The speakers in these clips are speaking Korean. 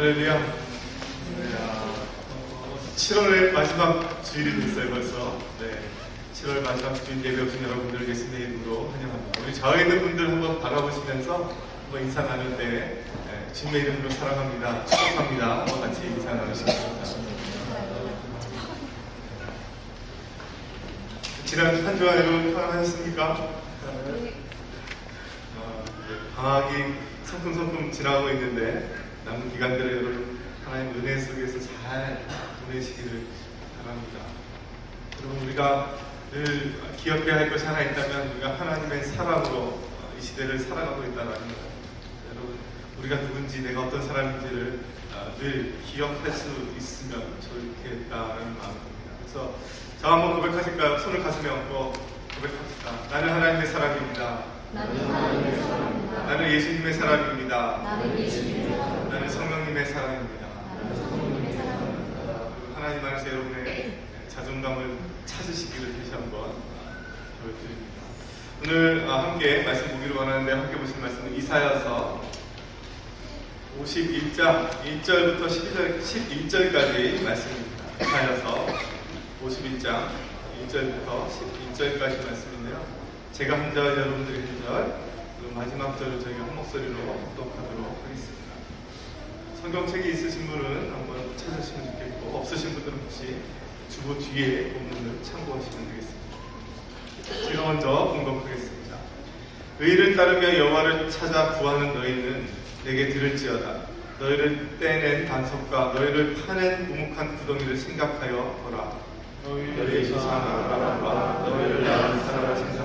할렐루야. 네, 아, 7월의 마지막 주일이 됐어요, 벌써. 네. 7월 마지막 주일 예배 오신 여러분들 예수님의 이름으로 환영합니다. 우리 좌우에 있는 분들 한번 바라보시면서 한번 인사 나눌 때 네, 주님의 이름으로 사랑합니다. 축복합니다. 한번 같이 인사 나누시겠습니다. 지난 한 주간 여러분 평안하셨습니까? 어, 네, 방학이 성큼성큼 지나가고 있는데 남은 기간들을 여러분 하나님 은혜 속에서 잘 보내시기를 바랍니다. 여러분 우리가 늘 기억해야 할 것이 하나 있다면 우리가 하나님의 사랑으로 이 시대를 살아가고 있다는 것. 여러분 우리가 누군지 내가 어떤 사람인지를 늘 기억할 수 있으면 좋겠다는 마음입니다. 그래서 저 한번 고백하실까요? 손을 가슴에 얹고 고백합시다. 나는 하나님의 사람입니다. 나는 예수님의 사람입니다. 나는 성령님의 사람입니다. 하나님 안에서 여러분의 자존감을 찾으시기를 다시 한번 부탁드립니다. 오늘 아, 함께 말씀 보기로 원하는데 함께 보실 말씀은 이사야서 51장 1절부터 12절, 11절까지 말씀입니다. 이사야서 51장 1절부터 11절까지 말씀인데요. 제가 한 절, 여러분들이 한 절, 그리고 마지막 절을 저희가 한 목소리로 독하도록 하겠습니다. 성경책이 있으신 분은 한번 찾으시면 좋겠고 없으신 분들은 혹시 주보 뒤에 본문을 참고하시면 되겠습니다. 제가 먼저 공격하겠습니다. 의를 따르며 여호와를 찾아 구하는 너희는 내게 들을지어다. 너희를 떼낸 반석과 너희를 파낸 우묵한 구덩이를 생각하여 보라. 너희를 낳은 사람을 생각하여 보라.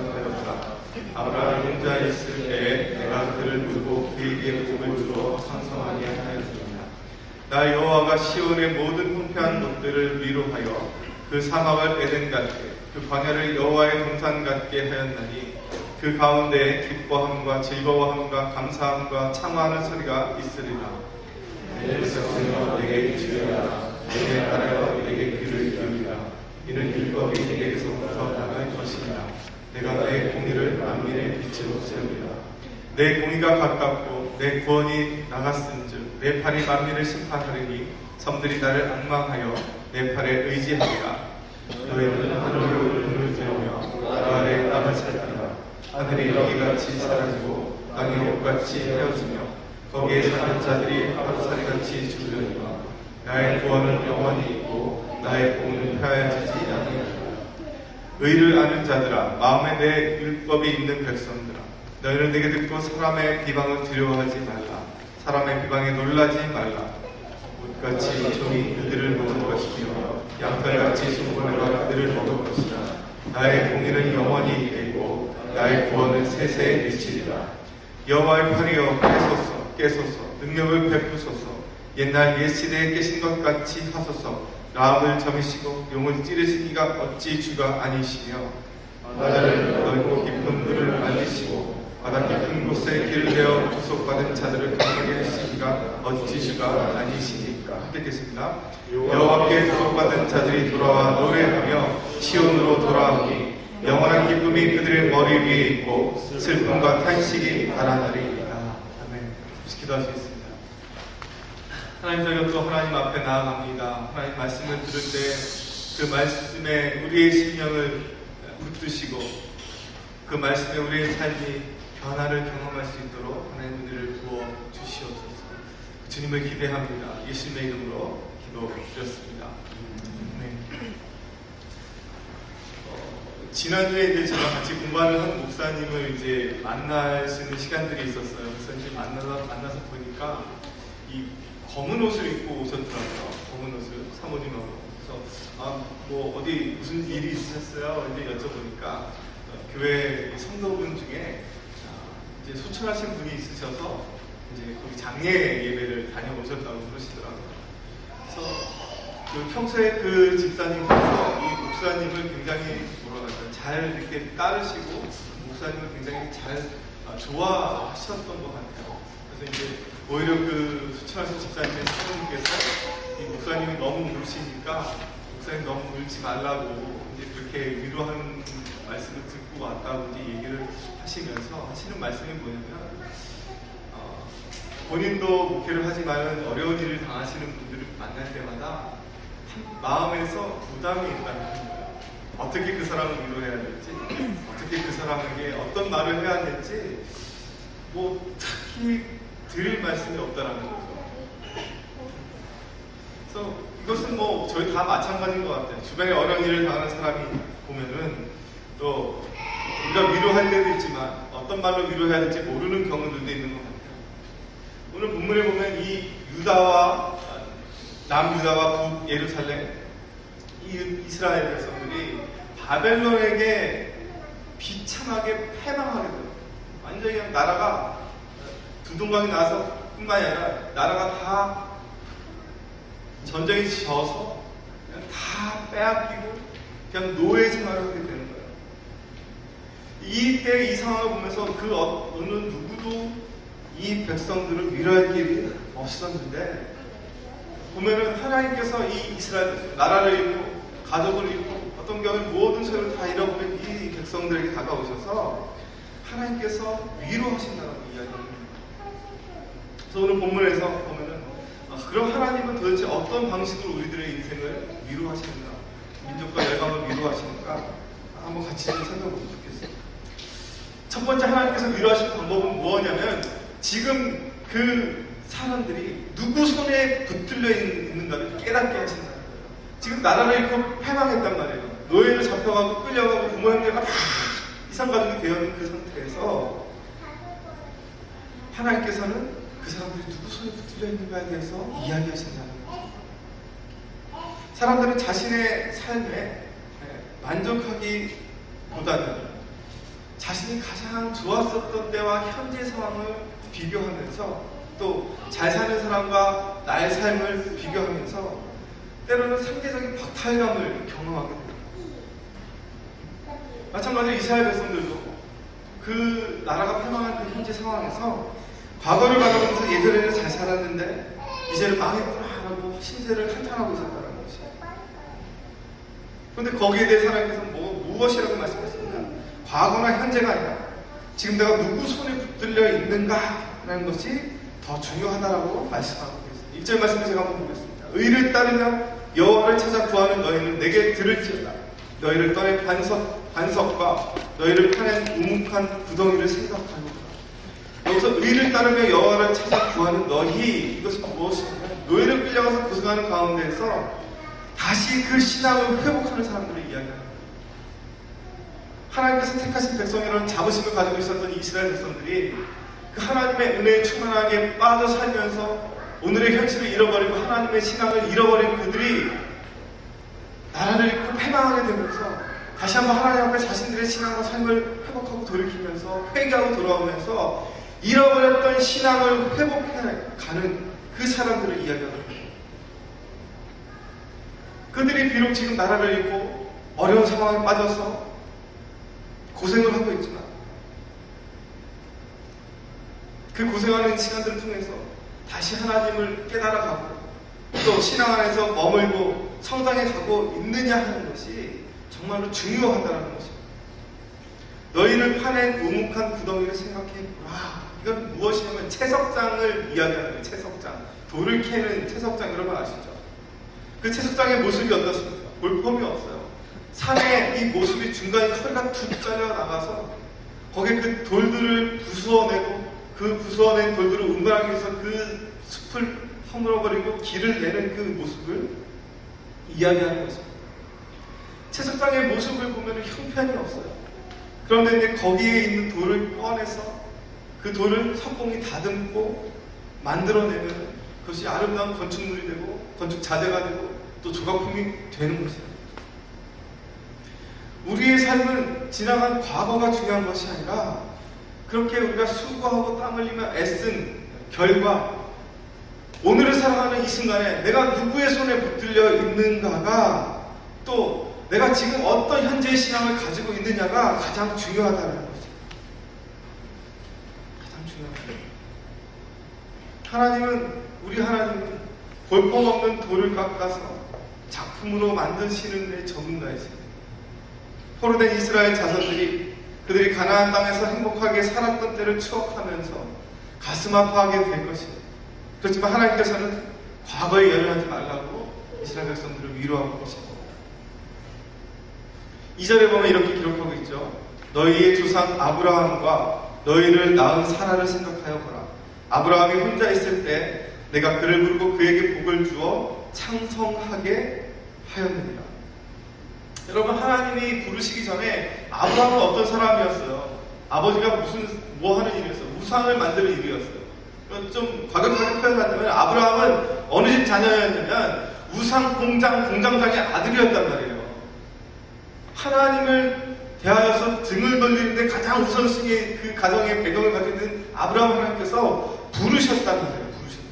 아브라함 혼자 있을 때에 내가 그를 두고 그에게 복을 주어 상성하게 하였습니다. 나 여호와가 시온의 모든 황폐한 곳들을 위로하여 그 사막을 에덴 같게 그 광야를 여호와의 동산 같게 하였나니 그 가운데 기뻐함과 즐거워함과 감사함과 참화하는 소리가 있으리라. 내 백성여 내게 주여라 내게 따라여 내게 귀를 기울이라 이는 율법이 내게서부터 나갈 것이니라 내가 내 공의를 만민의 빛으로 세우리라 내 공의가 가깝고 내 구원이 나갔은즉 내 팔이 만민을 심판하리니 섬들이 나를 악망하여 내 팔에 의지하리라. 너희는 하늘로 눈을 들으며 그 아래 땅을 살피라. 하늘이 여기같이 사라지고 땅이 옷같이 헤어지며 거기에 사는 자들이 하루살이같이 죽으리라. 나의 구원은 영원히 있고 나의 공은 펴야지지 아니하리라 의를 아는 자들아 마음에 내 율법이 있는 백성들아 너희는 내게 듣고 사람의 비방을 두려워하지 말라. 사람의 비방에 놀라지 말라. 옷같이 종이 그들을 먹을 것이며 양털같이 손보내가 그들을 먹을 것이라. 나의 공의는 영원히 있고 나의 구원은 세세에 미치리라. 여호와의 팔이여 깨소서 깨소서 능력을 베푸소서. 옛날 옛 시대에 깨신 것 같이 하소서 라합을 점이시고 용을 찌르시기가 어찌 주가 아니시며 바다를 넓고 깊은 물을 알리시고 바다 깊은 곳에 길을 내어 구속받은 자들을 강하게 하시기가 어찌 주가 아니시니까? 함께 읽겠습니다. 여호와께 구속받은 자들이 돌아와 노래하며 시온으로 돌아오니 영원한 기쁨이 그들의 머리 위에 있고 슬픔과 탄식이 달아나리이다. 아멘. 기도하시겠습니다 하나님 저희가 또 하나님 앞에 나아갑니다. 하나님 말씀을 들을 때 그 말씀에 우리의 심령을 붙드시고 그 말씀에 우리의 삶이 변화를 경험할 수 있도록 하나님 은혜를 부어 주시옵소서. 주님을 기대합니다. 예수님의 이름으로 기도 드렸습니다. 네. 어, 지난주에 이제 제가 같이 공부하는 한 목사님을 이제 만날 수 있는 시간들이 있었어요. 그래서 이제 만나서, 만나서 보니까 이 검은 옷을 입고 오셨더라고요. 검은 옷을 사모님하고. 그래서 아 뭐 어디 무슨 일이 있으셨어요? 이제 여쭤보니까 어, 교회 성도분 중에 아, 이제 소천하신 분이 있으셔서 이제 거기 장례 예배를 다녀오셨다고 그러시더라고요. 그래서 그 평소에 그 집사님께서 이 목사님을 굉장히 뭐라 그럴까 잘 이렇게 따르시고 목사님을 굉장히 잘 아, 좋아하셨던 것 같아요. 그래서 이제 오히려 그 수천하신 집사님의 사모님께서 이 목사님이 너무 울시니까 목사님 너무 울지 말라고 이제 그렇게 위로하는 말씀을 듣고 왔다고 이제 얘기를 하시면서 하시는 말씀이 뭐냐면 어, 본인도 목회를 하지만 어려운 일을 당하시는 분들을 만날 때마다 한- 마음에서 부담이 있다는 거예요. 어떻게 그 사람을 위로해야 될지, 어떻게 그 사람에게 어떤 말을 해야 될지, 뭐 딱히 드릴 말씀이 없다라는 거죠. 그래서 이것은 뭐 저희 다 마찬가지인 것 같아요. 주변에 어려운 일을 당하는 사람이 보면은 또 우리가 위로할 때도 있지만 어떤 말로 위로해야 될지 모르는 경우들도 있는 것 같아요. 오늘 본문에 보면 이 유다와 남유다와 북 예루살렘 이 이스라엘 백성들이 바벨론에게 비참하게 패망하게 돼요. 완전히 그냥 나라가 두둥강이 나서 뿐만이 아니라 나라가 다 전쟁이 져서 그냥 다 빼앗기고 그냥 노예 생활을 하게 되는 거예요. 이때 이 상황을 보면서 그 어- 어느 누구도 이 백성들을 위로할 길이 없었는데 보면은 하나님께서 이 이스라엘 나라를 잃고 가족을 잃고 어떤 경우에 모든 소유를 다 잃어버린 이 백성들에게 다가오셔서 하나님께서 위로하신다는 이야기입니다. 그래서 오늘 본문에서 보면은 아, 그럼 하나님은 도대체 어떤 방식으로 우리들의 인생을 위로하시는가 민족과 열방을 위로하시는가 한번 같이 좀 생각해보면 좋겠습니다. 첫 번째 하나님께서 위로하시는 방법은 무엇냐면 지금 그 사람들이 누구 손에 붙들려 있는가를 깨닫게 하신다는 거예요. 지금 나라를 잃고 패망했단 말이에요. 노예를 잡혀가고 끌려가고 부모 형제가 다 이상가족이 되어 있는 그 상태에서 하나님께서는 그 사람들이 누구 손에 붙들려 있는가에 대해서 이야기하신다는 거예요. 사람들은 자신의 삶에 만족하기보다는 자신이 가장 좋았었던 때와 현재 상황을 비교하면서 또 잘 사는 사람과 나의 삶을 비교하면서 때로는 상대적인 박탈감을 경험하게 됩니다. 마찬가지로 이스라엘 백성들도 그 나라가 패망한 그 현재 상황에서 과거를 바라보면서 예전에는 잘 살았는데 이제는 망했구나라고 신세를 한탄하고 있었다는 것이에요. 그런데 거기에 대해 하나님께서 뭐, 무엇이라고 말씀하셨냐? 과거나 현재가 아니라 지금 내가 누구 손에 붙들려 있는가라는 것이 더 중요하다라고 말씀하고 있습니다. 1절 말씀을 제가 한번 보겠습니다. 의를 따르며 여호와를 찾아 구하는 너희는 내게 들을지어다. 너희를 떠내 반석, 반석과 너희를 파낸 우묵한 구덩이를 생각하노 라. 여기서 의를 따르며 여호와를 찾아 구하는 너희 이것이 무엇이냐면 노예를 끌려가서 고생하는 가운데에서 다시 그 신앙을 회복하는 사람들을 거예요. 하나님께서 택하신 백성이라는 자부심을 가지고 있었던 이스라엘 백성들이 그 하나님의 은혜에 충만하게 빠져 살면서 오늘의 현실을 잃어버리고 하나님의 신앙을 잃어버린 그들이 나라를 잃고 패망하게 되면서 다시 한번 하나님 앞에 자신들의 신앙과 삶을 회복하고 돌이키면서 회개하고 돌아오면서 잃어버렸던 신앙을 회복해가는 그 사람들을 이야기하는 거예요. 그들이 비록 지금 나라를 잃고 어려운 상황에 빠져서 고생을 하고 있지만 그 고생하는 시간들을 통해서 다시 하나님을 깨달아가고 또 신앙 안에서 머물고 성장해 가고 있느냐 하는 것이 정말로 중요하다는 것입니다. 너희를 파낸 우묵한 구덩이를 생각해 보라. 이건 무엇이냐면 채석장을 이야기하는 거예요. 채석장. 돌을 캐는 채석장 여러분 아시죠? 그 채석장의 모습이 어떻습니까? 볼품이 없어요. 산에 이 모습이 중간에 허리가 툭 잘려 나가서 거기에 그 돌들을 부수어내고 그 부수어낸 돌들을 운반하기 위해서 그 숲을 허물어버리고 길을 내는 그 모습을 이야기하는 것입니다. 채석장의 모습을 보면 형편이 없어요. 그런데 이제 거기에 있는 돌을 꺼내서 그 돌을 석공이 다듬고 만들어내면 그것이 아름다운 건축물이 되고 건축 자재가 되고 또 조각품이 되는 것이에요. 우리의 삶은 지나간 과거가 중요한 것이 아니라 그렇게 우리가 수고하고 땀 흘리며 애쓴 결과 오늘을 살아가는 이 순간에 내가 누구의 손에 붙들려 있는가가 또 내가 지금 어떤 현재의 신앙을 가지고 있느냐가 가장 중요하다는 거죠. 가장 중요합니다. 하나님은 우리 하나님은 볼품없는 돌을 깎아서 작품으로 만드시는 데 전문가이십니다. 포로된 이스라엘 자손들이 그들이 가나안 땅에서 행복하게 살았던 때를 추억하면서 가슴 아파하게 될 것이에요. 그렇지만 하나님께서는 과거에 연연하지 말라고 이스라엘 백성들을 위로하고 계십니다. 2절에 보면 이렇게 기록하고 있죠. 너희의 조상 아브라함과 너희를 낳은 사라를 생각하여 보라. 아브라함이 혼자 있을 때 내가 그를 부르고 그에게 복을 주어 창성하게 하였느니라. 여러분 하나님이 부르시기 전에 아브라함은 어떤 사람이었어요? 아버지가 무슨 뭐 하는 일이었어요? 우상을 만드는 일이었어요. 좀 과격하게 표현한다면 아브라함은 어느 집 자녀였냐면 우상 공장 공장장의 아들이었단 말이에요. 하나님을 대하여서 등을 돌리는데 가장 우선순위의 그 가정의 배경을 가지고 있는 아브라함 하나님께서 부르셨다는 거예요. 부르셨다.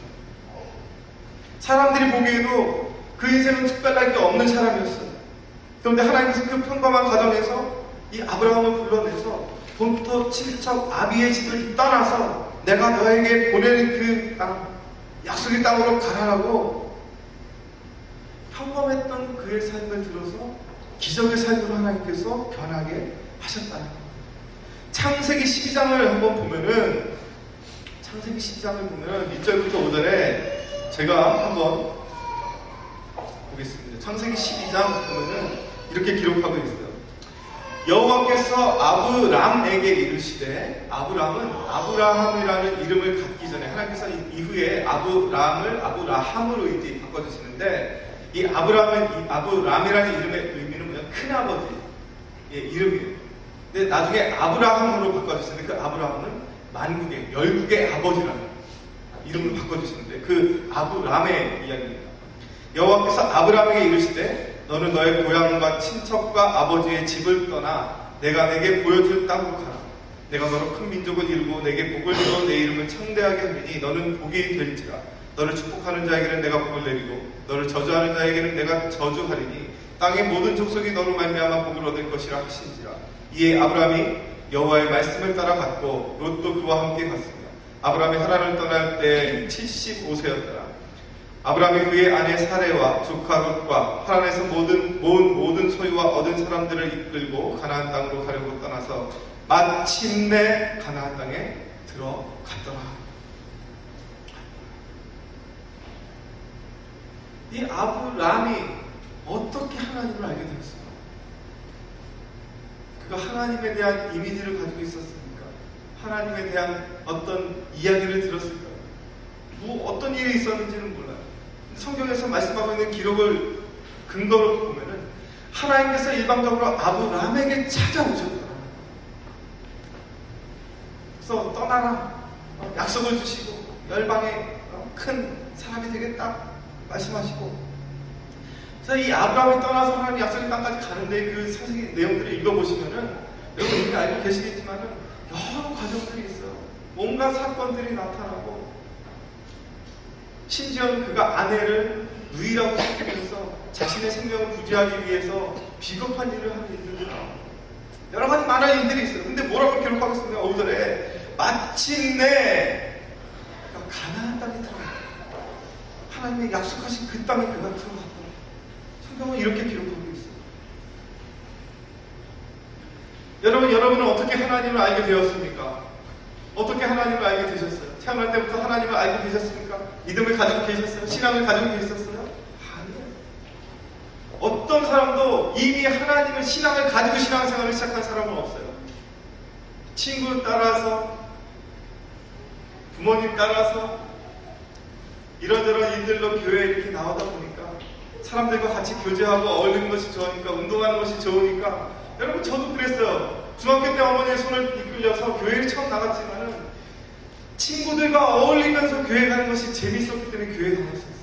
사람들이 보기에도 그 인생은 특별할 게 없는 사람이었어요. 그런데 하나님께서 그 평범한 가정에서 이 아브라함을 불러내서 본토 친척 아비의 집을 떠나서 내가 너에게 보내는 그 땅, 약속의 땅으로 가라라고 평범했던 그의 삶을 들어서 기적의 삶으로 하나님께서 변하게 하셨다는 겁니다. 창세기 12장을 한번 보면은 창세기 12장을 보면은 1절부터 5절에 제가 한번 보겠습니다. 창세기 12장 보면은 이렇게 기록하고 있어요. 여호와께서 아브람에게 이르시되 아브람은 아브라함이라는 이름을 갖기 전에 하나님께서 이후에 아브람을 아브라함으로 이제 바꿔주시는데 이 아브람은 이 아브람이라는 이름의 의미는 뭐냐 큰 아버지 예, 이름이에요. 근데 나중에 아브라함으로 바꿔주시는데 그 아브라함은 만국의 열국의 아버지라는 이름을 바꿔주시는데 그 아브람의 이야기입니다. 여호와께서 아브람에게 이르시되 너는 너의 고향과 친척과 아버지의 집을 떠나 내가 내게 보여줄 땅으로 가라. 내가 너로 큰 민족을 이루고 내게 복을 주어 내 이름을 창대하게 하리니 너는 복이 될지라. 너를 축복하는 자에게는 내가 복을 내리고 너를 저주하는 자에게는 내가 저주하리니 땅의 모든 족속이 너로 말미암아 복을 얻을 것이라 하신지라. 이에 아브라함이 여호와의 말씀을 따라 갔고 롯도 그와 함께 갔습니다. 아브라함이 하란을 떠날 때 75세였더라. 아브라함이 그의 아내 사레와 조카 롯과 하란에서 모든 모은 모든 소유와 얻은 사람들을 이끌고 가나안 땅으로 가려고 떠나서 마침내 가나안 땅에 들어갔더라. 이 아브라함이 어떻게 하나님을 알게 되었습니까? 그가 하나님에 대한 이미지를 가지고 있었습니까? 하나님에 대한 어떤 이야기를 들었을까요? 뭐 어떤 일이 있었는지는 몰라요. 성경에서 말씀하고 있는 기록을 근거로 보면은 하나님께서 일방적으로 아브라함에게 찾아오셨다. 그래서 떠나라. 어, 약속을 주시고 열방의 어, 큰 사람이 되겠다 말씀하시고 그래서 이 아브라함이 떠나서 하나님 약속의 땅까지 가는데 그 사실 내용들을 읽어보시면은 여러분 이미 알고 계시겠지만은 여러 과정들이 있어요. 온갖 사건들이 나타나고 심지어는 그가 아내를 누이라고 생각하면서 자신의 생명을 구제하기 위해서 비겁한 일을 하는 일들도 나옵니다. 여러 가지 많은 일들이 있어요. 근데 뭐라고 기록하고 있습니까? 5절에 마침내 가나안 땅에 들어갔다. 하나님의 약속하신 그 땅에 그가 들어갔다. 성경은 이렇게 기록하고 있어요. 여러분, 여러분은 어떻게 하나님을 알게 되었습니까? 어떻게 하나님을 알게 되셨어요? 태어날 때부터 하나님을 알고 계셨습니까? 믿음을 가지고 계셨어요? 신앙을 가지고 계셨어요? 아니요. 어떤 사람도 이미 하나님을 신앙을 가지고 신앙생활을 시작한 사람은 없어요. 친구 따라서, 부모님 따라서, 이런저런 일들로 교회에 이렇게 나오다 보니까 사람들과 같이 교제하고 어울리는 것이 좋으니까 운동하는 것이 좋으니까 여러분 저도 그랬어요. 중학교 때 어머니의 손을 이끌려서 교회를 처음 나갔지만은 친구들과 어울리면서 교회 가는 것이 재밌었기 때문에 교회 있어요.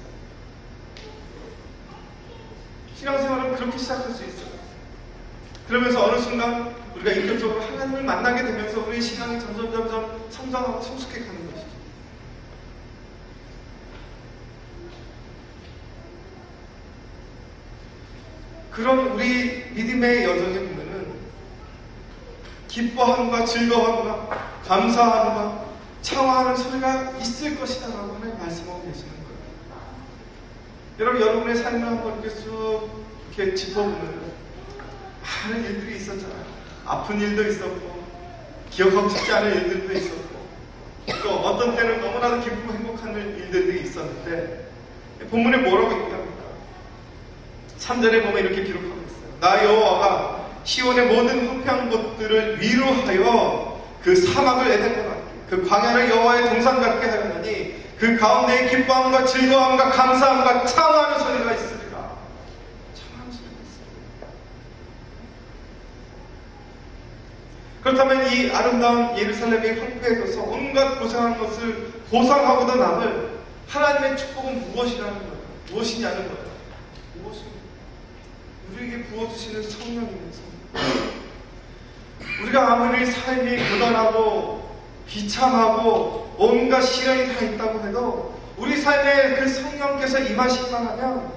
신앙생활은 그렇게 시작할 수 있어요. 그러면서 어느 순간 우리가 인격적으로 하나님을 만나게 되면서 우리의 신앙이 점점 점점 성장하고 성숙해 가는 것이죠. 그런 우리 믿음의 여정에 보면은 기뻐함과 즐거움과 감사함과 창화하는 소리가 있을 것이다 라고 하나님 말씀하고 계시는 거예요. 여러분 여러분의 삶을 한번 이렇게 쭉 이렇게 짚어보면 많은 일들이 있었잖아요. 아픈 일도 있었고 기억하고 싶지 않은 일들도 있었고 또 어떤 때는 너무나도 기쁘고 행복한 일들이 있었는데 본문에 뭐라고 얘기합니까? 3절에 보면 이렇게 기록하고 있어요. 나 여호와가 시온의 모든 황폐한 곳들을 위로하여 그 사막을 에덴과 같게 그 광야를 여호와의 동산 같게 하였느니 그 가운데에 기뻐함과 즐거움과 감사함과 찬양하는 소리가 있으리라. 찬양하는 소리가 있으리라. 그렇다면 이 아름다운 예루살렘이 황폐해져서 온갖 고생한 것을 보상하고도 남을 하나님의 축복은 무엇이라는 거예요? 무엇이냐는 거예요? 무엇입니까? 우리에게 부어주시는 성령입니다. 성령. 우리가 아무리 삶이 고단하고 비참하고 온갖 시련이 다 있다고 해도 우리 삶에 그 성령께서 임하시기만 하면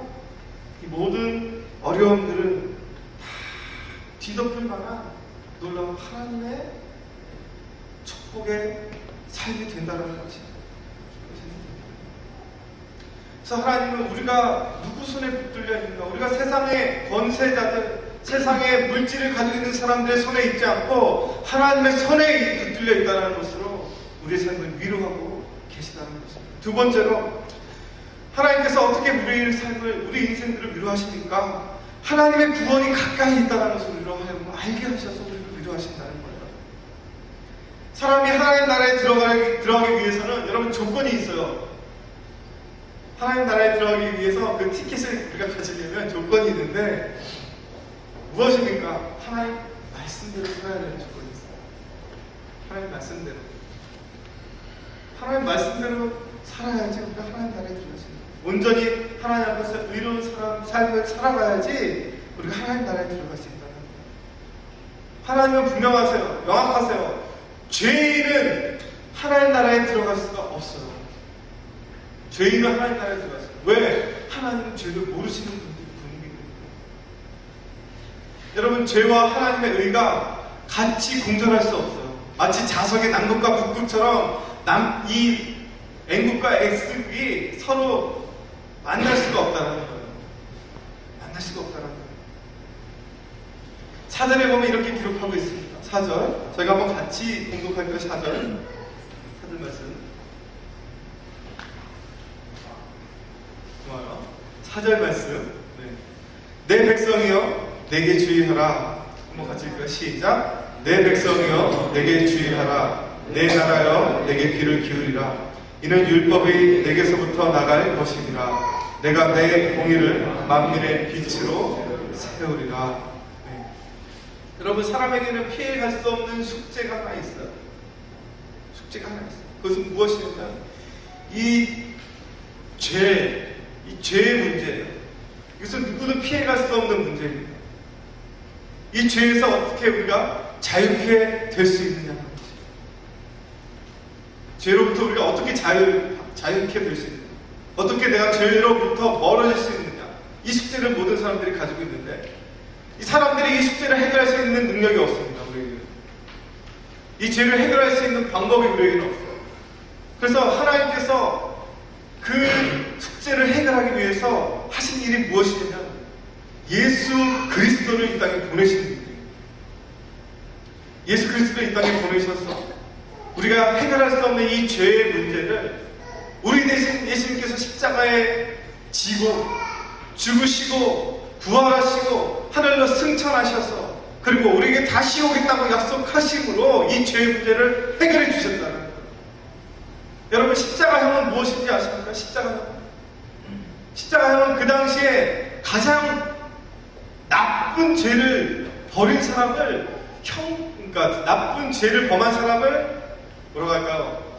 이 모든 어려움들은 다 뒤덮을 만한 놀라운 하나님의 축복의 삶이 된다는 것입니다. 그래서 하나님은 우리가 누구 손에 붙들려 있는가? 우리가 세상의 권세자들, 세상의 물질을 가지고 있는 사람들의 손에 있지 않고 하나님의 손에 붙들려 있다는 것으로 우리의 삶을 위로하고 계시다는 것입니다. 두 번째로 하나님께서 어떻게 우리의 삶을, 우리 인생들을 위로하십니까? 하나님의 구원이 가까이 있다는 것을 위로하여 알게 하셔서 우리를 위로하신다는 거예요. 사람이 하나님 나라에 들어가기, 들어가기 위해서는 여러분 조건이 있어요. 하나님 나라에 들어가기 위해서 그 티켓을 우리가 가지려면 조건이 있는데 무엇입니까? 하나님 말씀대로 살아야 되는 조건이 있어요. 하나님 말씀대로. 하나님 말씀대로 살아야지 우리가 하나님 나라에 들어가십니다. 온전히 하나님 앞에서 의로운 사람, 삶을 살아가야지 우리가 하나님 나라에 들어갈 수 있다는 거예요. 하나님은 분명하세요. 명확하세요. 죄인은 하나님 나라에 들어갈 수가 없어요. 죄인은 하나님 나라에 들어갔어요. 왜? 하나님은 죄를 모르시는 분들이 분명히 여러분, 죄와 하나님의 의가 같이 공존할 수 없어요. 마치 자석의 남극과 북극처럼 남, 이 N국과 X국이 서로 만날 수가 없다는 거예요. 만날 수가 없다는 거예요. 사절에 보면 이렇게 기록하고 있습니다. 사절. 저희가 한번 같이 공독할까요? 사절. 사절 말씀. 좋아요. 사절 말씀. 네. 내 백성이여 내게 주의하라. 한번 같이 읽을까요? 시작. 내 백성이여 내게 주의하라. 내 나라여 내게 귀를 기울이라. 이는 율법이 내게서부터 나갈 것이니라. 내가 내 공의를 만민의 빛으로 세우리라. 네. 여러분 사람에게는 피해갈 수 없는 숙제가 하나 있어요. 숙제가 하나 있어요. 그것은 무엇이냐면 이 죄, 이 죄의 문제예요. 이것은 누구도 피해갈 수 없는 문제입니다. 이 죄에서 어떻게 우리가 자유케 될수 것이죠. 죄로부터 우리가 어떻게 자유, 자유케 될 수 있느냐. 어떻게 내가 죄로부터 멀어질 수 있느냐. 이 숙제를 모든 사람들이 가지고 있는데, 이 사람들이 이 숙제를 해결할 수 있는 능력이 없습니다, 우리에게는. 이 죄를 해결할 수 있는 방법이 우리에게는 없어요. 그래서 하나님께서 그 숙제를 해결하기 위해서 하신 일이 무엇이냐면, 예수 그리스도를 이 땅에 보내시는 일이에요. 예수 그리스도를 이 땅에 보내셔서 우리가 해결할 수 없는 이 죄의 문제를 우리 대신 예수님께서 십자가에 지고 죽으시고 부활하시고 하늘로 승천하셔서 그리고 우리에게 다시 오겠다고 약속하심으로 이 죄의 문제를 해결해 거예요. 여러분 십자가형은 무엇인지 아십니까? 십자가형. 십자가형은 그 당시에 가장 나쁜 죄를 벌인 사람을 형, 그러니까 나쁜 죄를 범한 사람을 뭐라고 할까요?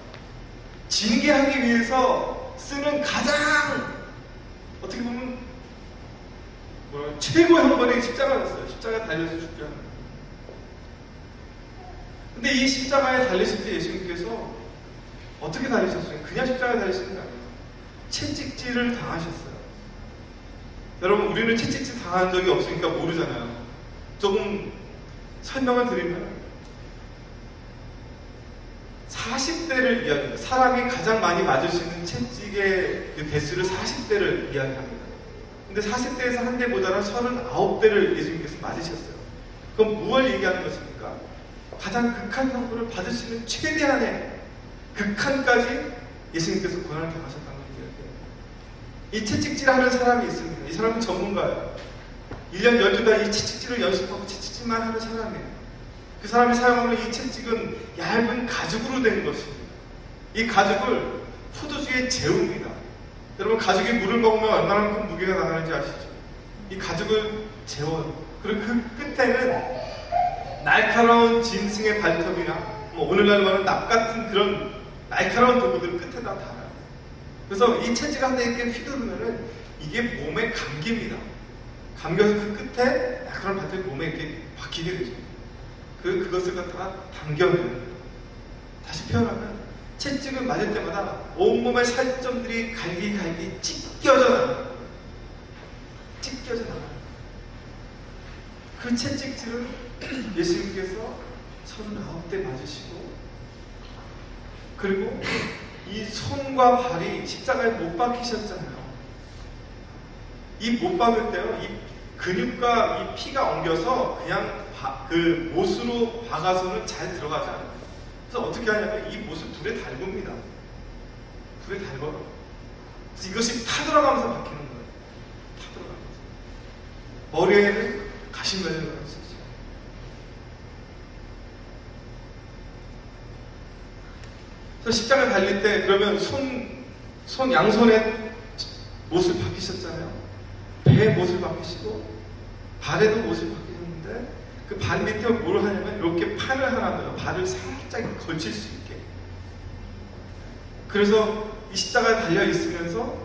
징계 하기 위해서 쓰는 가장 어떻게 보면 뭐라 최고 형벌이 십자가였어요. 십자가 달려서 죽게 하는. 근데 이 십자가에 달리실 때 예수님께서 어떻게 달리셨어요? 그냥 십자가에 달리시는 게 아니에요. 채찍질을 당하셨어요. 여러분 우리는 채찍질 당한 적이 없으니까 모르잖아요. 조금 설명을 드리면 40대를 이야기합니다. 사람이 가장 많이 맞을 수 있는 채찍의 그 대수를 40대를 이야기합니다. 근데 40대에서 한 대보다는 39대를 예수님께서 맞으셨어요. 그럼 무엇을 얘기하는 것입니까? 가장 극한 형벌을 받을 수 있는 최대한의 극한까지 예수님께서 고난을 당하셨다는 걸 이야기해요. 이 채찍질 하는 사람이 있습니다. 이 사람은 전문가예요. 1년 12달 이 채찍질을 연습하고 채찍질만 하는 사람이에요. 그 사람이 사용하는 이 채찍은 얇은 가죽으로 된 것입니다. 이 가죽을 포도주에 재웁니다. 여러분 가죽이 물을 먹으면 얼마나 큰 무게가 나가는지 아시죠? 이 가죽을 재워요. 그리고 그 끝에는 날카로운 짐승의 발톱이나 뭐 오늘날 말하는 납 같은 그런 날카로운 도구들을 끝에다 달아요. 그래서 이 채찍을 한대 이렇게 휘두르면은 이게 몸에 감깁니다. 감겨서 그 끝에 날카로운 발톱이 몸에 이렇게 박히게 되죠. 그, 그것을 갖다가 당겨내는 다시 표현하면 채찍을 맞을 때마다 온몸의 살점들이 갈기갈기 찢겨져 나가요. 찢겨져 나가요. 그 채찍질을 예수님께서 39대 맞으시고 그리고 이 손과 발이 십자가에 못 박히셨잖아요. 이 못 박을 때요, 이 근육과 이 피가 엉겨서 그냥 바- 그 못으로 박아서는 잘 들어가지 않아요. 그래서 어떻게 하냐면 이 못을 불에 달굽니다. 불에 달궈요. 그래서 이것이 타들어가면서 박히는 거예요. 타들어가면서. 머리에는 걸려가 있었죠. 그래서 십자가 달릴 때 그러면 손, 손 양손에 못을 박히셨잖아요. 배에 못을 박히시고 발에도 못을 박히셨는데 그 발 밑에 뭘 하냐면 이렇게 판을 하나 둬요. 발을 살짝 걸칠 수 있게. 그래서 이 십자가에 달려 있으면서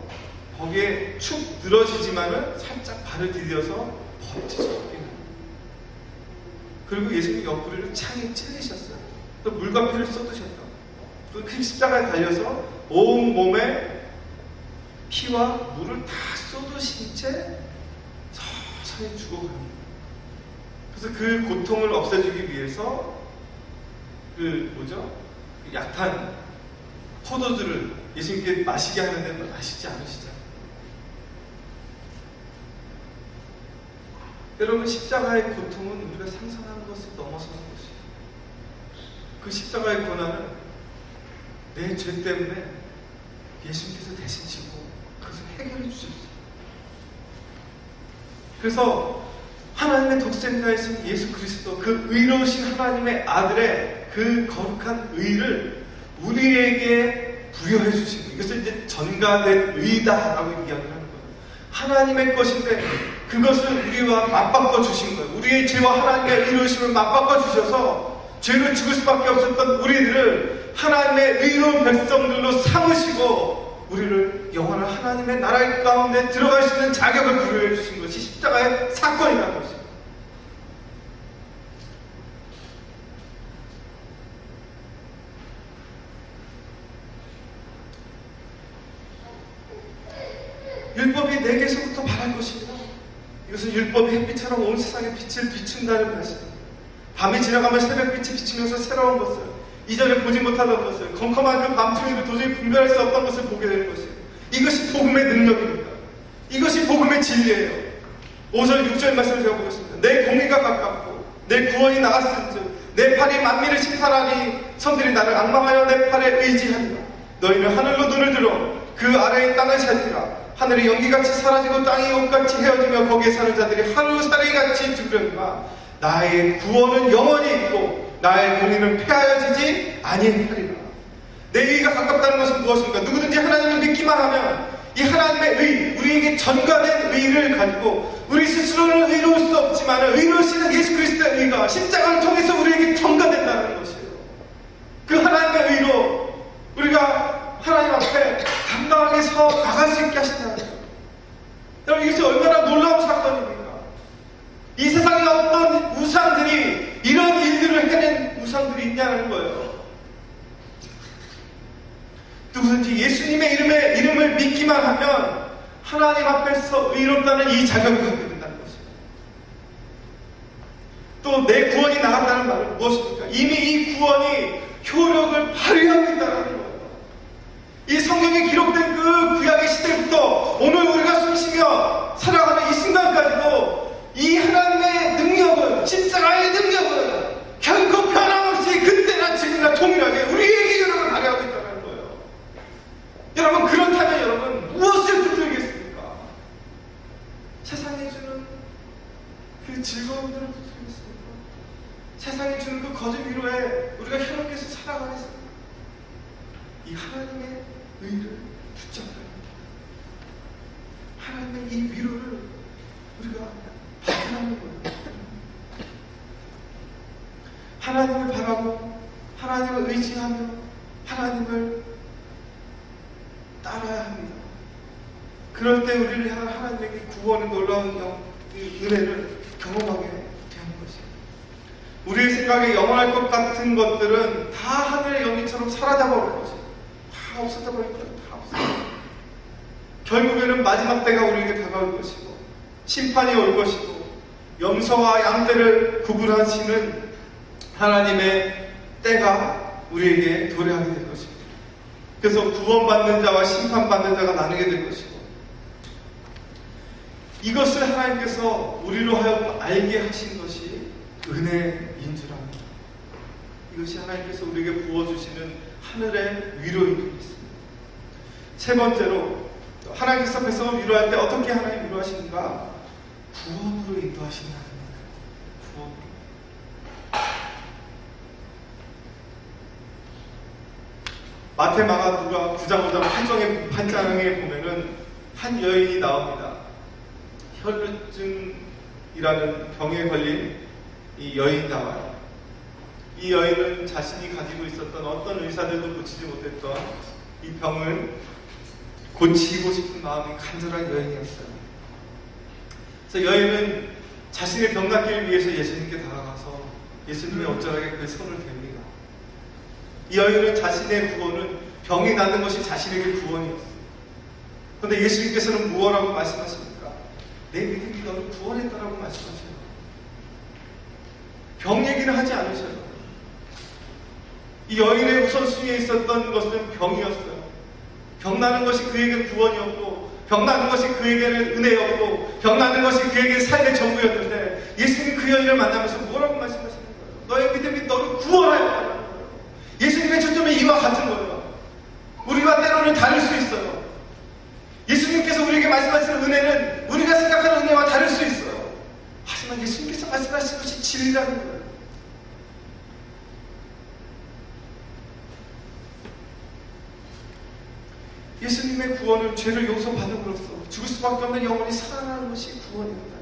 거기에 축 늘어지지만은 살짝 발을 디뎌서 버티지 않게. 그리고 예수님 옆구리를 창에 찔리셨어요. 또 물과 피를 쏟으셨다. 그 십자가에 달려서 온 몸에 피와 물을 다 쏟으신 채 서서히 죽어갑니다. 그래서 그 고통을 없애주기 위해서 그 뭐죠? 그 약한 포도주를 예수님께 마시게 하는데 마시지 않으시잖아요. 여러분 십자가의 고통은 우리가 상상하는 것을 넘어서는 것이에요. 그 십자가의 고난은 내 죄 때문에 예수님께서 대신 지고 그것을 해결해 주셨어요. 그래서 하나님의 독생자이신 예수 그리스도 그 의로우신 하나님의 아들의 그 거룩한 의를 우리에게 부여해 주신 거예요. 이것을 이제 전가된 의다라고 이야기를 하는 거예요. 하나님의 것인데 그것을 우리와 맞바꿔 주신 거예요. 우리의 죄와 하나님의 의로우심을 맞바꿔 주셔서 죄를 죽을 수밖에 없었던 우리들을 하나님의 의로운 백성들로 삼으시고 우리를 영원한 하나님의 나라 가운데 들어갈 수 있는 자격을 부여해 주신 것이 십자가의 사건이라는 것입니다. 율법이 내게서부터 바랄 것입니다. 이것은 율법이 햇빛처럼 온 세상에 빛을 비춘다는 말씀입니다. 밤이 지나가면 새벽빛이 비치면서 새로운 것을 이전에 보지 못하던 것을 컴컴한 그 밤중에도 도저히 분별할 수 없던 것을 보게 되는 것이에요. 이것이 복음의 능력입니다. 이것이 복음의 진리예요. 5절 6절 말씀을 제가 보겠습니다. 내 공의가 가깝고 내 구원이 나갔은즉 내 팔이 만민을 심판하니 성들이 나를 악망하여 내 팔에 의지하리라. 너희는 하늘로 눈을 들어 그 아래의 땅을 찾으라. 하늘이 연기같이 사라지고 땅이 옷같이 헤어지며 거기에 사는 자들이 하루살이같이 죽으려니와 나의 구원은 영원히 있고 나의 공의는 폐하여지지 아니하리라. 내 의가 가깝다는 것은 무엇입니까? 누구든지 하나님을 믿기만 하면 이 하나님의 의, 우리에게 전가된 의를 가지고 우리 스스로는 의로울 수 없지만 의로우시는 예수 그리스도의 의가 십자가를 통해서 우리에게 전가된다는 것이에요. 그 하나님의 의로 우리가 하나님 앞에 당당하게 서 나갈 수 있게 하신다는 거예요. 여러분 이것이 얼마나 놀라운 사건입니까? 이 세상에 어떤 우상들이 이런 일들을 해낸 우상들이 있냐는 거예요. 누구든지 예수님의 이름에 이름을 믿기만 하면 하나님 앞에서 의롭다는 이 자격을 갖게 된다는 것입니다. 또 내 구원이 나갔다는 말은 무엇입니까? 이미 이 구원이 효력을 발휘하고 있다는 거예요. 이 성경에 기록된 그 구약의 시대부터 오늘 우리가 숨쉬며 살아가는 이 순간까지도 이 하나님의 능력은 십자가의 능력은 결코 변함없이 그때나 지금이나 동일하게 우리에게 여러분 발휘하고 있다는 거예요. 여러분 그렇다면 여러분 무엇을 붙들겠습니까? 세상이 주는 그 즐거움들을 붙들겠습니까? 세상이 주는 그 거짓 위로에 우리가 현혹해서 살아가겠습니까? 이 하나님의 의를 붙잡아야 합니다. 하나님의 이 위로를 우리가 거예요. 하나님을 바라고 하나님을 의지하며 하나님을 따라야 합니다. 그럴 때 우리를 향한 하나님의 구원의 놀라운 영, 은혜를 경험하게 되는 것입니다. 우리의 생각에 영원할 것 같은 것들은 다 하늘의 영미처럼 사라져 버릴 것입니다. 다 없어져 버릴 거예요. 다 없어져. 결국에는 마지막 때가 우리에게 다가올 것이고 심판이 올 것이고 염소와 양떼를 구분하시는 하나님의 때가 우리에게 도래하게 될 것입니다. 그래서 구원받는 자와 심판받는 자가 나누게 될 것이고 이것을 하나님께서 우리로 하여금 알게 하신 것이 은혜인 줄 압니다. 이것이 하나님께서 우리에게 부어주시는 하늘의 위로인 줄 믿습니다. 세 번째로 하나님께서 백성을 위로할 때 어떻게 하나님 위로하시는가? 구원으로 인도하시는 하나님입니다. 구원으로. 마테마가 누가 9장 5장 8장에, 8장에 보면은 한 여인이 나옵니다. 혈루증이라는 병에 걸린 이 여인이 나와요. 이 여인은 자신이 가지고 있었던 어떤 의사들도 고치지 못했던 이 병을 고치고 싶은 마음이 간절한 여인이었어요. 그래서 여인은 자신의 병 낫기를 위해서 예수님께 다가가서 예수님의 어쩌하게 그 손을 댑니다. 이 여인은 자신의 구원은 병이 낫는 것이 자신에게 구원이었어요. 그런데 예수님께서는 무엇라고 말씀하십니까? 내 믿음이 너를 구원했다라고 말씀하셔요. 병 얘기를 하지 않으셔요. 이 여인의 우선순위에 있었던 것은 병이었어요. 병 나는 것이 그에게 구원이었고, 병 나는 것이 그에게는 은혜였고, 병 나는 것이 그에게 삶의 전부였는데, 예수님이 그 여인을 만나면서 뭐라고 말씀하시는 거예요? 너의 믿음이 너를 구원하였다. 예수님의 초점이 이와 같은 거예요. 우리와 때로는 다를 수 있어요. 예수님께서 우리에게 말씀하시는 은혜는 우리가 생각하는 은혜와 다를 수 있어요. 하지만 예수님께서 말씀하신 것이 진리라는 거예요. 예수님의 구원은 죄를 용서받음으로써 죽을 수밖에 없는 영혼이 살아나는 것이 구원입니다.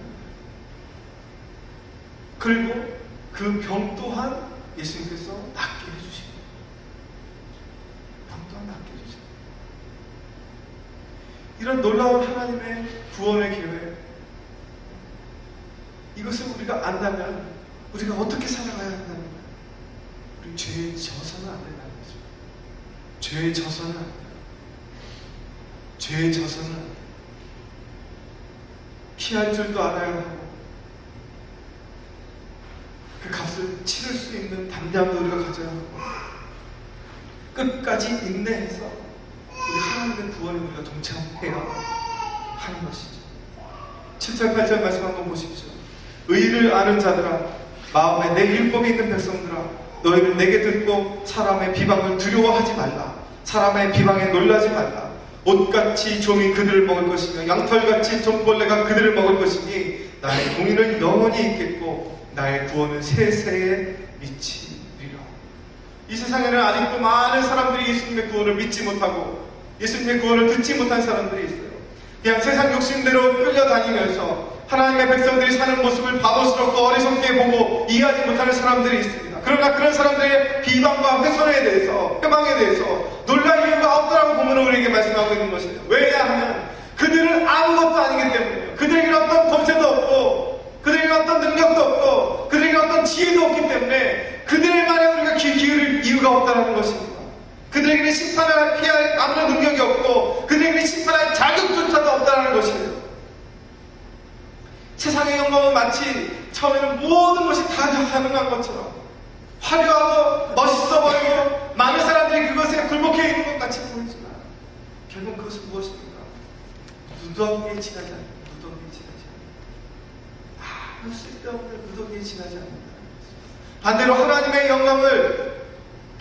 그리고 그 병 또한 예수님께서 낫게 해주십니다. 병 또한 낫게 해주십니다. 이런 놀라운 하나님의 구원의 계획, 이것을 우리가 안다면 우리가 어떻게 살아가야 한다는 거예요? 우리 죄에 져서는 안 된다는 거죠. 죄에 져서는. 죄에 져서는 피할 줄도 알아야 하고 그 값을 치를 수 있는 담대함도 우리가 가져야 하고 끝까지 인내해서 우리 하나님의 구원에 우리가 동참해야 하는 것이죠. 7절 8절 말씀 한번 보십시오. 의를 아는 자들아 마음에 내 율법이 있는 백성들아 너희는 내게 듣고 사람의 비방을 두려워하지 말라 사람의 비방에 놀라지 말라 옷같이 종이 그들을 먹을 것이며 양털같이 종벌레가 그들을 먹을 것이니 나의 공의는 영원히 있겠고 나의 구원은 세세에 미치리라. 이 세상에는 아직도 많은 사람들이 예수님의 구원을 믿지 못하고 예수님의 구원을 듣지 못한 사람들이 있어요. 그냥 세상 욕심대로 끌려다니면서 하나님의 백성들이 사는 모습을 바보스럽고 어리석게 보고 이해하지 못하는 사람들이 있습니다. 그러나 그런 사람들의 비방과 훼손에 대해서, 해방에 대해서 놀랄 이유가 없다라고 보면 우리에게 말씀하고 있는 것이에요. 왜냐하면 그들은 아무것도 아니기 때문이에요. 그들에게 어떤 검세도 없고, 그들에게 어떤 능력도 없고, 그들에게 어떤 지혜도 없기 때문에 그들의 말에 우리가 귀 기울일 이유가 없다는 것입니다. 그들에게는 심판을 피할 아무런 능력이 없고, 그들에게는 심판할 자격조차도 없다는 것이에요. 세상의 영광은 마치 처음에는 모든 것이 다 가능한 것처럼 화려하고 멋있어 보이고 많은 사람들이 그것에 굴복해 있는 것 같이 보이지만 결국 그것은 무엇입니까? 무더기에 지나지 않는 무더기에 지나지 않는 아무 쓸데없는 무더기에 지나지 않는다. 반대로 하나님의 영광을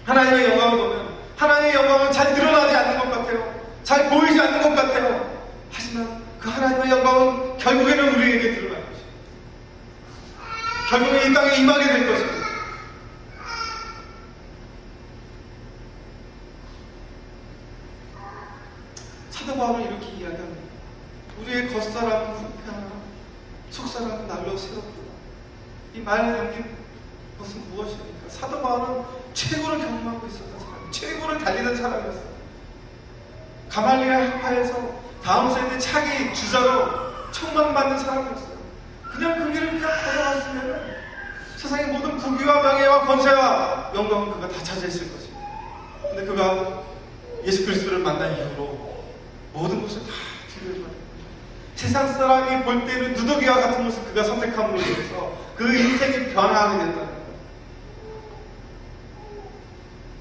하나님의 영광을 보면 하나님의 영광은 잘 드러나지 않는 것 같아요. 잘 보이지 않는 것 같아요. 하지만 그 하나님의 영광은 결국에는 우리에게 드러날 것입니다. 결국에 이 땅에 임하게 될 것입니다. 사도 바울은 이렇게 이야기합니다. 우리의 겉사람은 후패하나 속사람은 날로 새롭구나. 이 말에 담긴 것은 무엇입니까? 사도 바울은 최고를 경험하고 있었던 사람, 최고를 달리던 사람이었어요. 가말리아 학파에서 다음 세대 차기 주자로 청망받는 사람이었어요. 그냥 그 길을 그냥 걸어갔으면 세상의 모든 부귀와 명예와 권세와 영광은 그가 다 차지했을 것입니다. 근데 그가 예수 그리스도를 만난 이후로 모든 것을 다 뒤로 해버립니다. 세상 사람이 볼 때는 누더기와 같은 것을 그가 선택함으로 인해서 그 인생이 변화하게 된다는 거예요.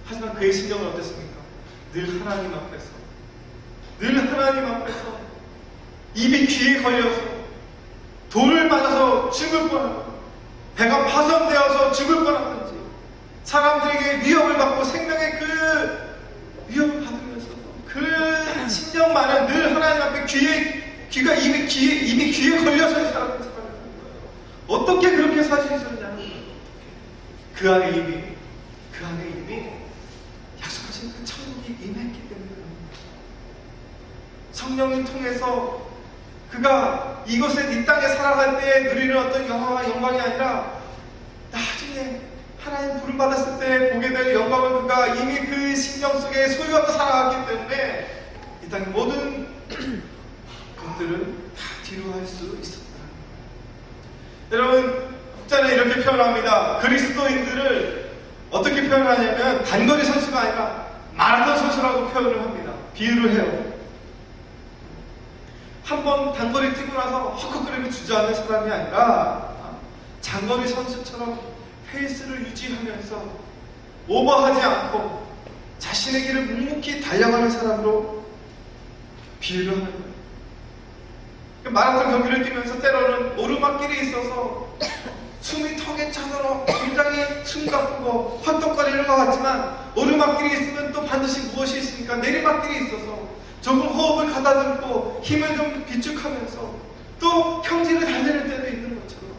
하지만 그의 심정은 어땠습니까? 늘 하나님 앞에서 늘 하나님 앞에서 입이 귀에 걸려서 돌을 맞아서 죽을 뻔하고 배가 파손되어서 죽을 뻔하든지 사람들에게 위협을 받고 생명의 그 많은 늘 하나님 앞에 귀에 귀가 입이 귀에 입이 귀에 걸려서 사람이 어떻게 그렇게 살수 거예요. 그 안에 이미 그 안에 이미 약속하신 그 천국이 임했기 때문에 성령을 통해서 그가 이곳에 이 땅에 살아갈 때 누리는 어떤 영화와 영광이 아니라 나중에 하나님 부름 받았을 때 보게 될 영광을 그가 이미 그 신령 속에 소유하고 살아갔기 때문에 이 땅의 모든 것들은 다 뒤로 할 수 있었다. 여러분 국자는 이렇게 표현합니다. 그리스도인들을 어떻게 표현하냐면 단거리 선수가 아니라 마라톤 선수라고 표현을 합니다. 비유를 해요. 한 번 단거리 뛰고 나서 헉헉거리고 주저하는 사람이 아니라 장거리 선수처럼 페이스를 유지하면서 오버하지 않고 자신의 길을 묵묵히 달려가는 사람으로 비유를 하는 거예요. 마라톤 경기를 뛰면서 때로는 오르막길이 있어서 숨이 턱에 차서 굉장히 숨가쁘고 헐떡거리는 것 같지만 오르막길이 있으면 또 반드시 무엇이 있습니까? 내리막길이 있어서 조금 호흡을 가다듬고 힘을 좀 비축하면서 또 평지를 달리는 때도 있는 것처럼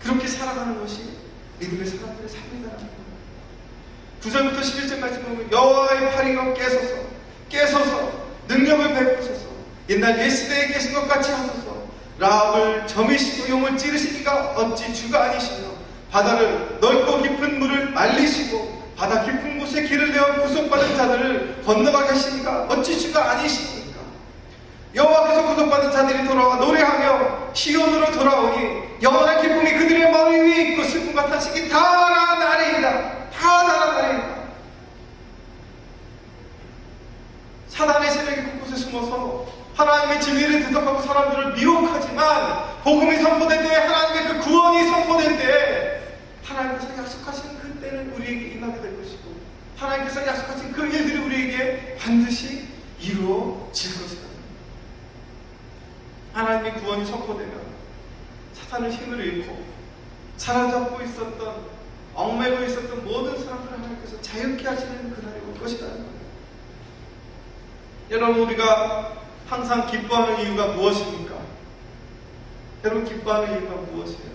그렇게 살아가는 것이 믿음의 사람들의 삶이다라는 거예요. 9절부터 11절까지 보면 여호와의 팔이가 깨서서 깨서서 능력을 베푸소서. 옛날 옛시대에 계신 것 같이 하소서. 라합을 점이시고 용을 찌르시기가 어찌 주가 아니시며 바다를 넓고 깊은 물을 말리시고 바다 깊은 곳에 길을 내어 구속받은 자들을 건너가게 하시니까 어찌 주가 아니십니까? 여호와께서 구속받은 자들이 돌아와 노래하며 시온으로 돌아오니 영원한 기쁨이 그들의 머리 위에 있고 슬픔과 탄식이 다 나리이다. 다 나리이다 사단의 세력이 곳곳에 숨어서 하나님의 진리를 대적하고 사람들을 미혹하지만 복음이 선포될 때 하나님의 그 구원이 선포될 때 하나님께서 약속하신 그 때는 우리에게 임하게 될 것이고 하나님께서 약속하신 그 일들이 우리에게 반드시 이루어질 것이다. 하나님의 구원이 선포되면 사탄의 힘을 잃고 사로잡고 있었던 얽매고 있었던 모든 사람들을 하나님께서 자유케 하시는 그날이 올 것이라는 거예요. 여러분 우리가 항상 기뻐하는 이유가 무엇입니까? 여러분 기뻐하는 이유가 무엇이에요?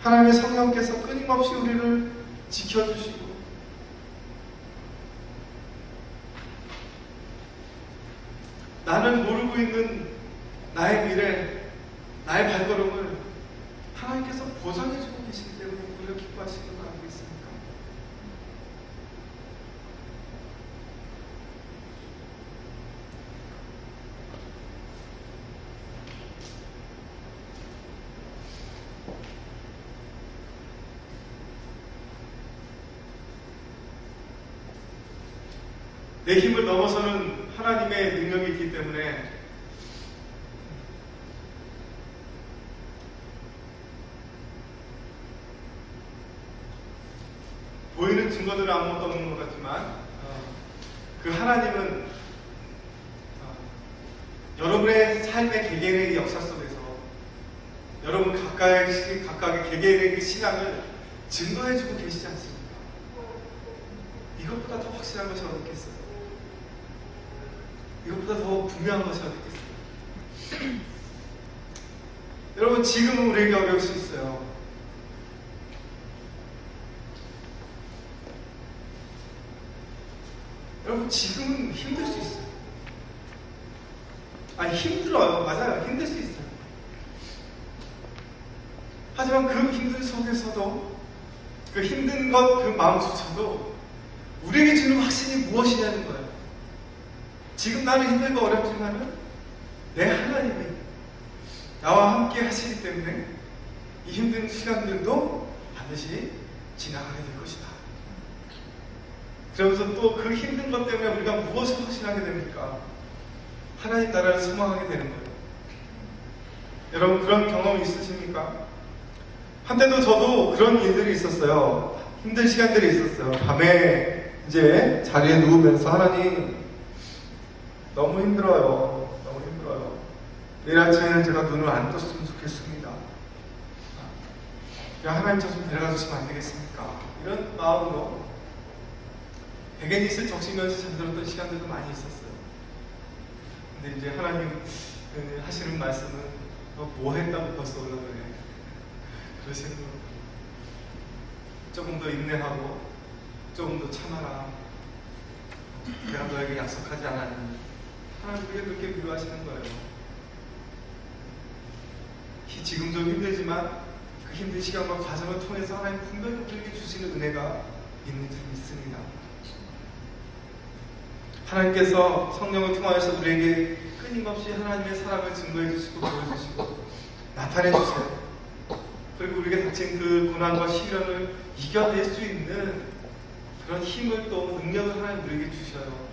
하나님의 성령께서 끊임없이 우리를 지켜주시고 나는 모르고 있는 나의 미래, 나의 발걸음을 하나님께서 보장해주고 계시기 때문에 우리가 기뻐하시는 거 아니겠습니까? 내 힘을 넘어서는 하나님의 능력이 있기 때문에 보이는 증거들은 아무것도 없는 것 같지만 어, 그 하나님은 어, 여러분의 삶의 개개인의 역사 속에서 여러분 각각의, 각각의 개개인의 그 신앙을 증거해주고 계시지 않습니까? 이것보다 더 확실한 것이 어딨겠어요? 이것보다 더 분명한 것이 어딨겠어요? 여러분 지금은 우리에게 어려울 수 있어요. 여러분 지금은 힘들 수 있어요. 아니 힘들어요. 맞아요. 힘들 수 있어요. 하지만 그 힘든 속에서도 그 힘든 것, 그 마음조차도 우리에게 주는 확신이 무엇이냐는 거예요. 지금 나는 힘들고 어렵지만은 내 하나님이 나와 함께 하시기 때문에 이 힘든 시간들도 반드시 지나가게 될 것이다. 그러면서 또 그 힘든 것 때문에 우리가 무엇을 확신하게 됩니까? 하나님 나라를 소망하게 되는 거예요. 여러분 그런 경험 있으십니까? 한때도 저도 그런 일들이 있었어요. 힘든 시간들이 있었어요. 밤에 이제 자리에 누우면서 하나님 너무 힘들어요. 너무 힘들어요. 내일 아침에는 제가 눈을 안 떴으면 좋겠습니다. 야, 하나님 저 좀 데려가 주시면 안 되겠습니까? 이런 마음으로 베개닛을 적시면서 잠들었던 시간들도 많이 있었어요. 근데 이제 하나님 그 하시는 말씀은 너뭐 했다고 벌써 올라오네. 그러시는 거 조금 더 인내하고 조금 더 참아라. 내가 너에게 약속하지 않았니? 하나님 우리가 그렇게 위로하시는 거예요. 히- 지금 좀 힘들지만 그 힘든 시간과 과정을 통해서 하나님 분명히 우리에게 주시는 은혜가 있는 줄 믿습니다. 하나님께서 성령을 통하여서 우리에게 끊임없이 하나님의 사랑을 증거해 주시고 보여주시고 나타내 주세요. 그리고 우리가 닥친 그 고난과 시련을 이겨낼 수 있는 그런 힘을 또 능력을 하나님 우리에게 주셔요.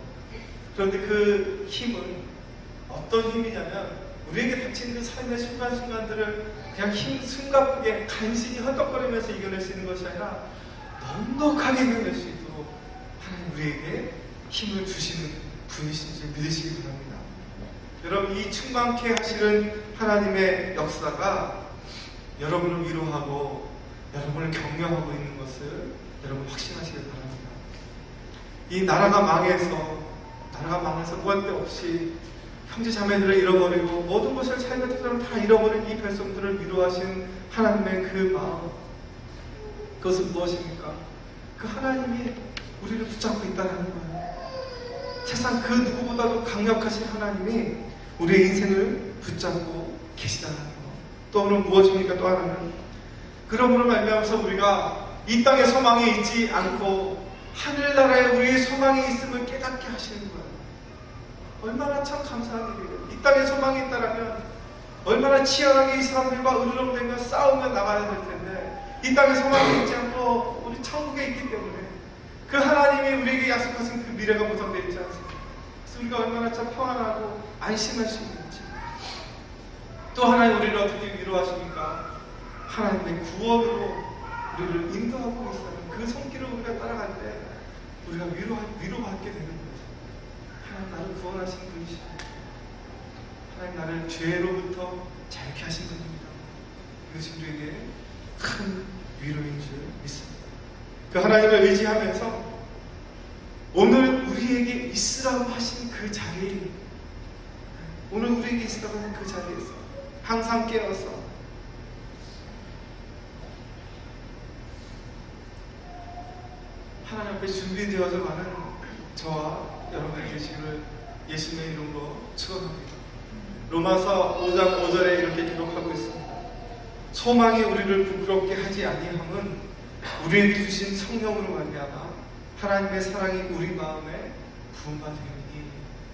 그런데 그 힘은 어떤 힘이냐면 우리에게 닥친 그 삶의 순간순간들을 그냥 힘 숨가쁘게 간신히 헐떡거리면서 이겨낼 수 있는 것이 아니라 넉넉하게 이겨낼 수 있도록 하나님 우리에게 힘을 주시는 분이신지 믿으시기 바랍니다. 여러분 이 충만케 하시는 하나님의 역사가 여러분을 위로하고 여러분을 격려하고 있는 것을 여러분 확신하시길 바랍니다. 이 나라가 망해서 나라가 망해서 무한대 없이 형제 자매들을 잃어버리고 모든 것을 삶의 특성을 다 잃어버린 이 백성들을 위로하신 하나님의 그 마음 그것은 무엇입니까? 그 하나님이 우리를 붙잡고 있다는 거예요. 세상 그 누구보다도 강력하신 하나님이 우리의 인생을 붙잡고 계시다는 거. 또 오늘 무엇입니까? 또 하나는 그러므로 말미암아서 우리가 이 땅에 소망이 있지 않고 하늘나라에 우리의 소망이 있음을 깨닫게 하시는 거예요. 얼마나 참 감사한 일이에요. 이 땅에 소망이 있다라면 얼마나 치열하게 이 사람들과 으르렁대며 싸우며 나가야 될 텐데 이 땅에 소망이 있지 않고 우리 천국에 있기 때문에 그 하나님이 우리에게 약속하신 그 미래가 보장되어 있지 않습니까? 그래서 우리가 얼마나 참 평안하고 안심할 수 있는지 또 하나님 우리를 어떻게 위로하십니까? 하나님의 구원으로 우리를 인도하고 있어요. 그 손길을 우리가 따라갈 때 우리가 위로, 위로받게 되는 거죠. 하나님 나를 구원하신 분이시고 하나님 나를 죄로부터 자유케 하신 분입니다. 이것이 우리에게 큰 위로인 줄 믿습니다. 그 하나님을 의지하면서 오늘 우리에게 있으라고 하신 그 자리에 오늘 우리에게 있으라고 하신 그 자리에서 항상 깨어서 하나님 앞에 준비되어져 가는 저와 여러분이 되시기를 예수님의 이름으로 축원합니다. 로마서 5장 5절에 이렇게 기록하고 있습니다. 소망이 우리를 부끄럽게 하지 아니함은 우리에게 주신 성령으로 말미암아 하나님의 사랑이 우리 마음에 부음받으니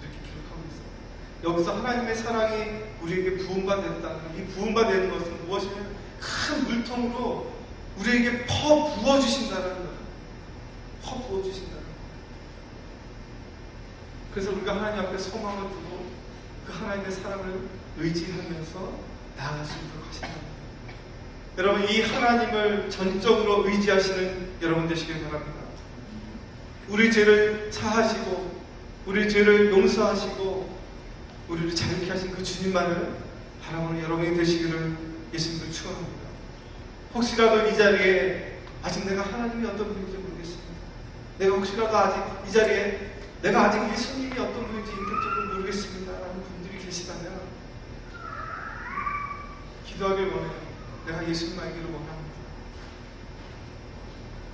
이렇게 기록하고 있습니다. 여기서 하나님의 사랑이 우리에게 부음받았다는 이 부음받는 것은 무엇이냐면 큰 물통으로 우리에게 퍼 부어 주신다는 거예요. 퍼 부어 주신다는 거예요. 그래서 우리가 하나님 앞에 소망을 두고 그 하나님의 사랑을 의지하면서 나아갈 수 있도록 하신다. 여러분 이 하나님을 전적으로 의지하시는 여러분 되시길 바랍니다. 우리 죄를 사하시고 우리 죄를 용서하시고 우리를 자유케 하신 그 주님만을 바라보는 여러분이 되시기를 예수님을 축원합니다. 혹시라도 이 자리에 아직 내가 하나님이 어떤 분인지 모르겠습니다. 내가 혹시라도 아직 이 자리에 내가 아직 예수님이 어떤 분인지 인격적으로 모르겠습니다. 라는 분들이 계시다면 기도하길 원해요. 내가 예수님 알기를 원합니다.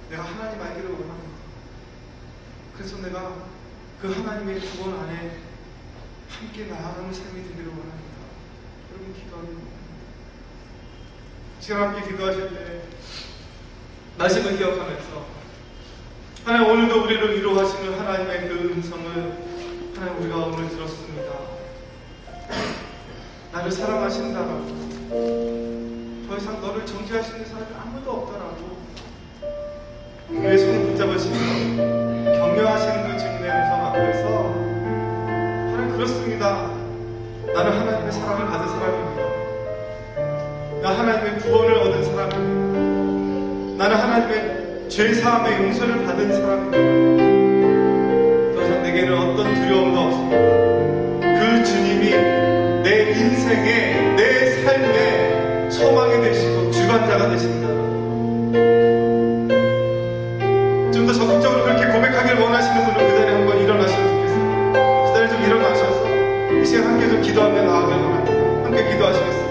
내가 하나님 알기를 원합니다. 그래서 내가 그 하나님의 구원 안에 함께 나아가는 삶이 되기를 원합니다. 여러분 기도하길 원합니다. 지금 함께 기도하실 때 말씀을 기억하면서 하나님 오늘도 우리를 위로하시는 하나님의 그 음성을 하나님 우리가 오늘 들었습니다. 나를 사랑하신다라고 더 이상 너를 정죄하시는 사람이 아무도 없다라고 그의 손을 붙잡으시며 격려하시는 그 주님의 음성 앞에서 하나님 그렇습니다. 나는 하나님의 사랑을 받은 사람입니다. 나 하나님의 구원을 얻은 사람입니다. 나는 하나님의 죄 사함의 용서를 받은 사람입니다. 더 이상 내게는 어떤 두려움도 없습니다. 그 주님이 내 인생의 내 삶의 소망이 되시고 주관자가 되십니다. 좀 더 적극적으로 그렇게 고백하길 원하시는 분은 그 자리에 한번 일어나시면 좋겠어요. 그 자리에 좀 일어나셔서 이 시간 함께 좀 기도하며 원합니다. 함께 기도하시겠습니다.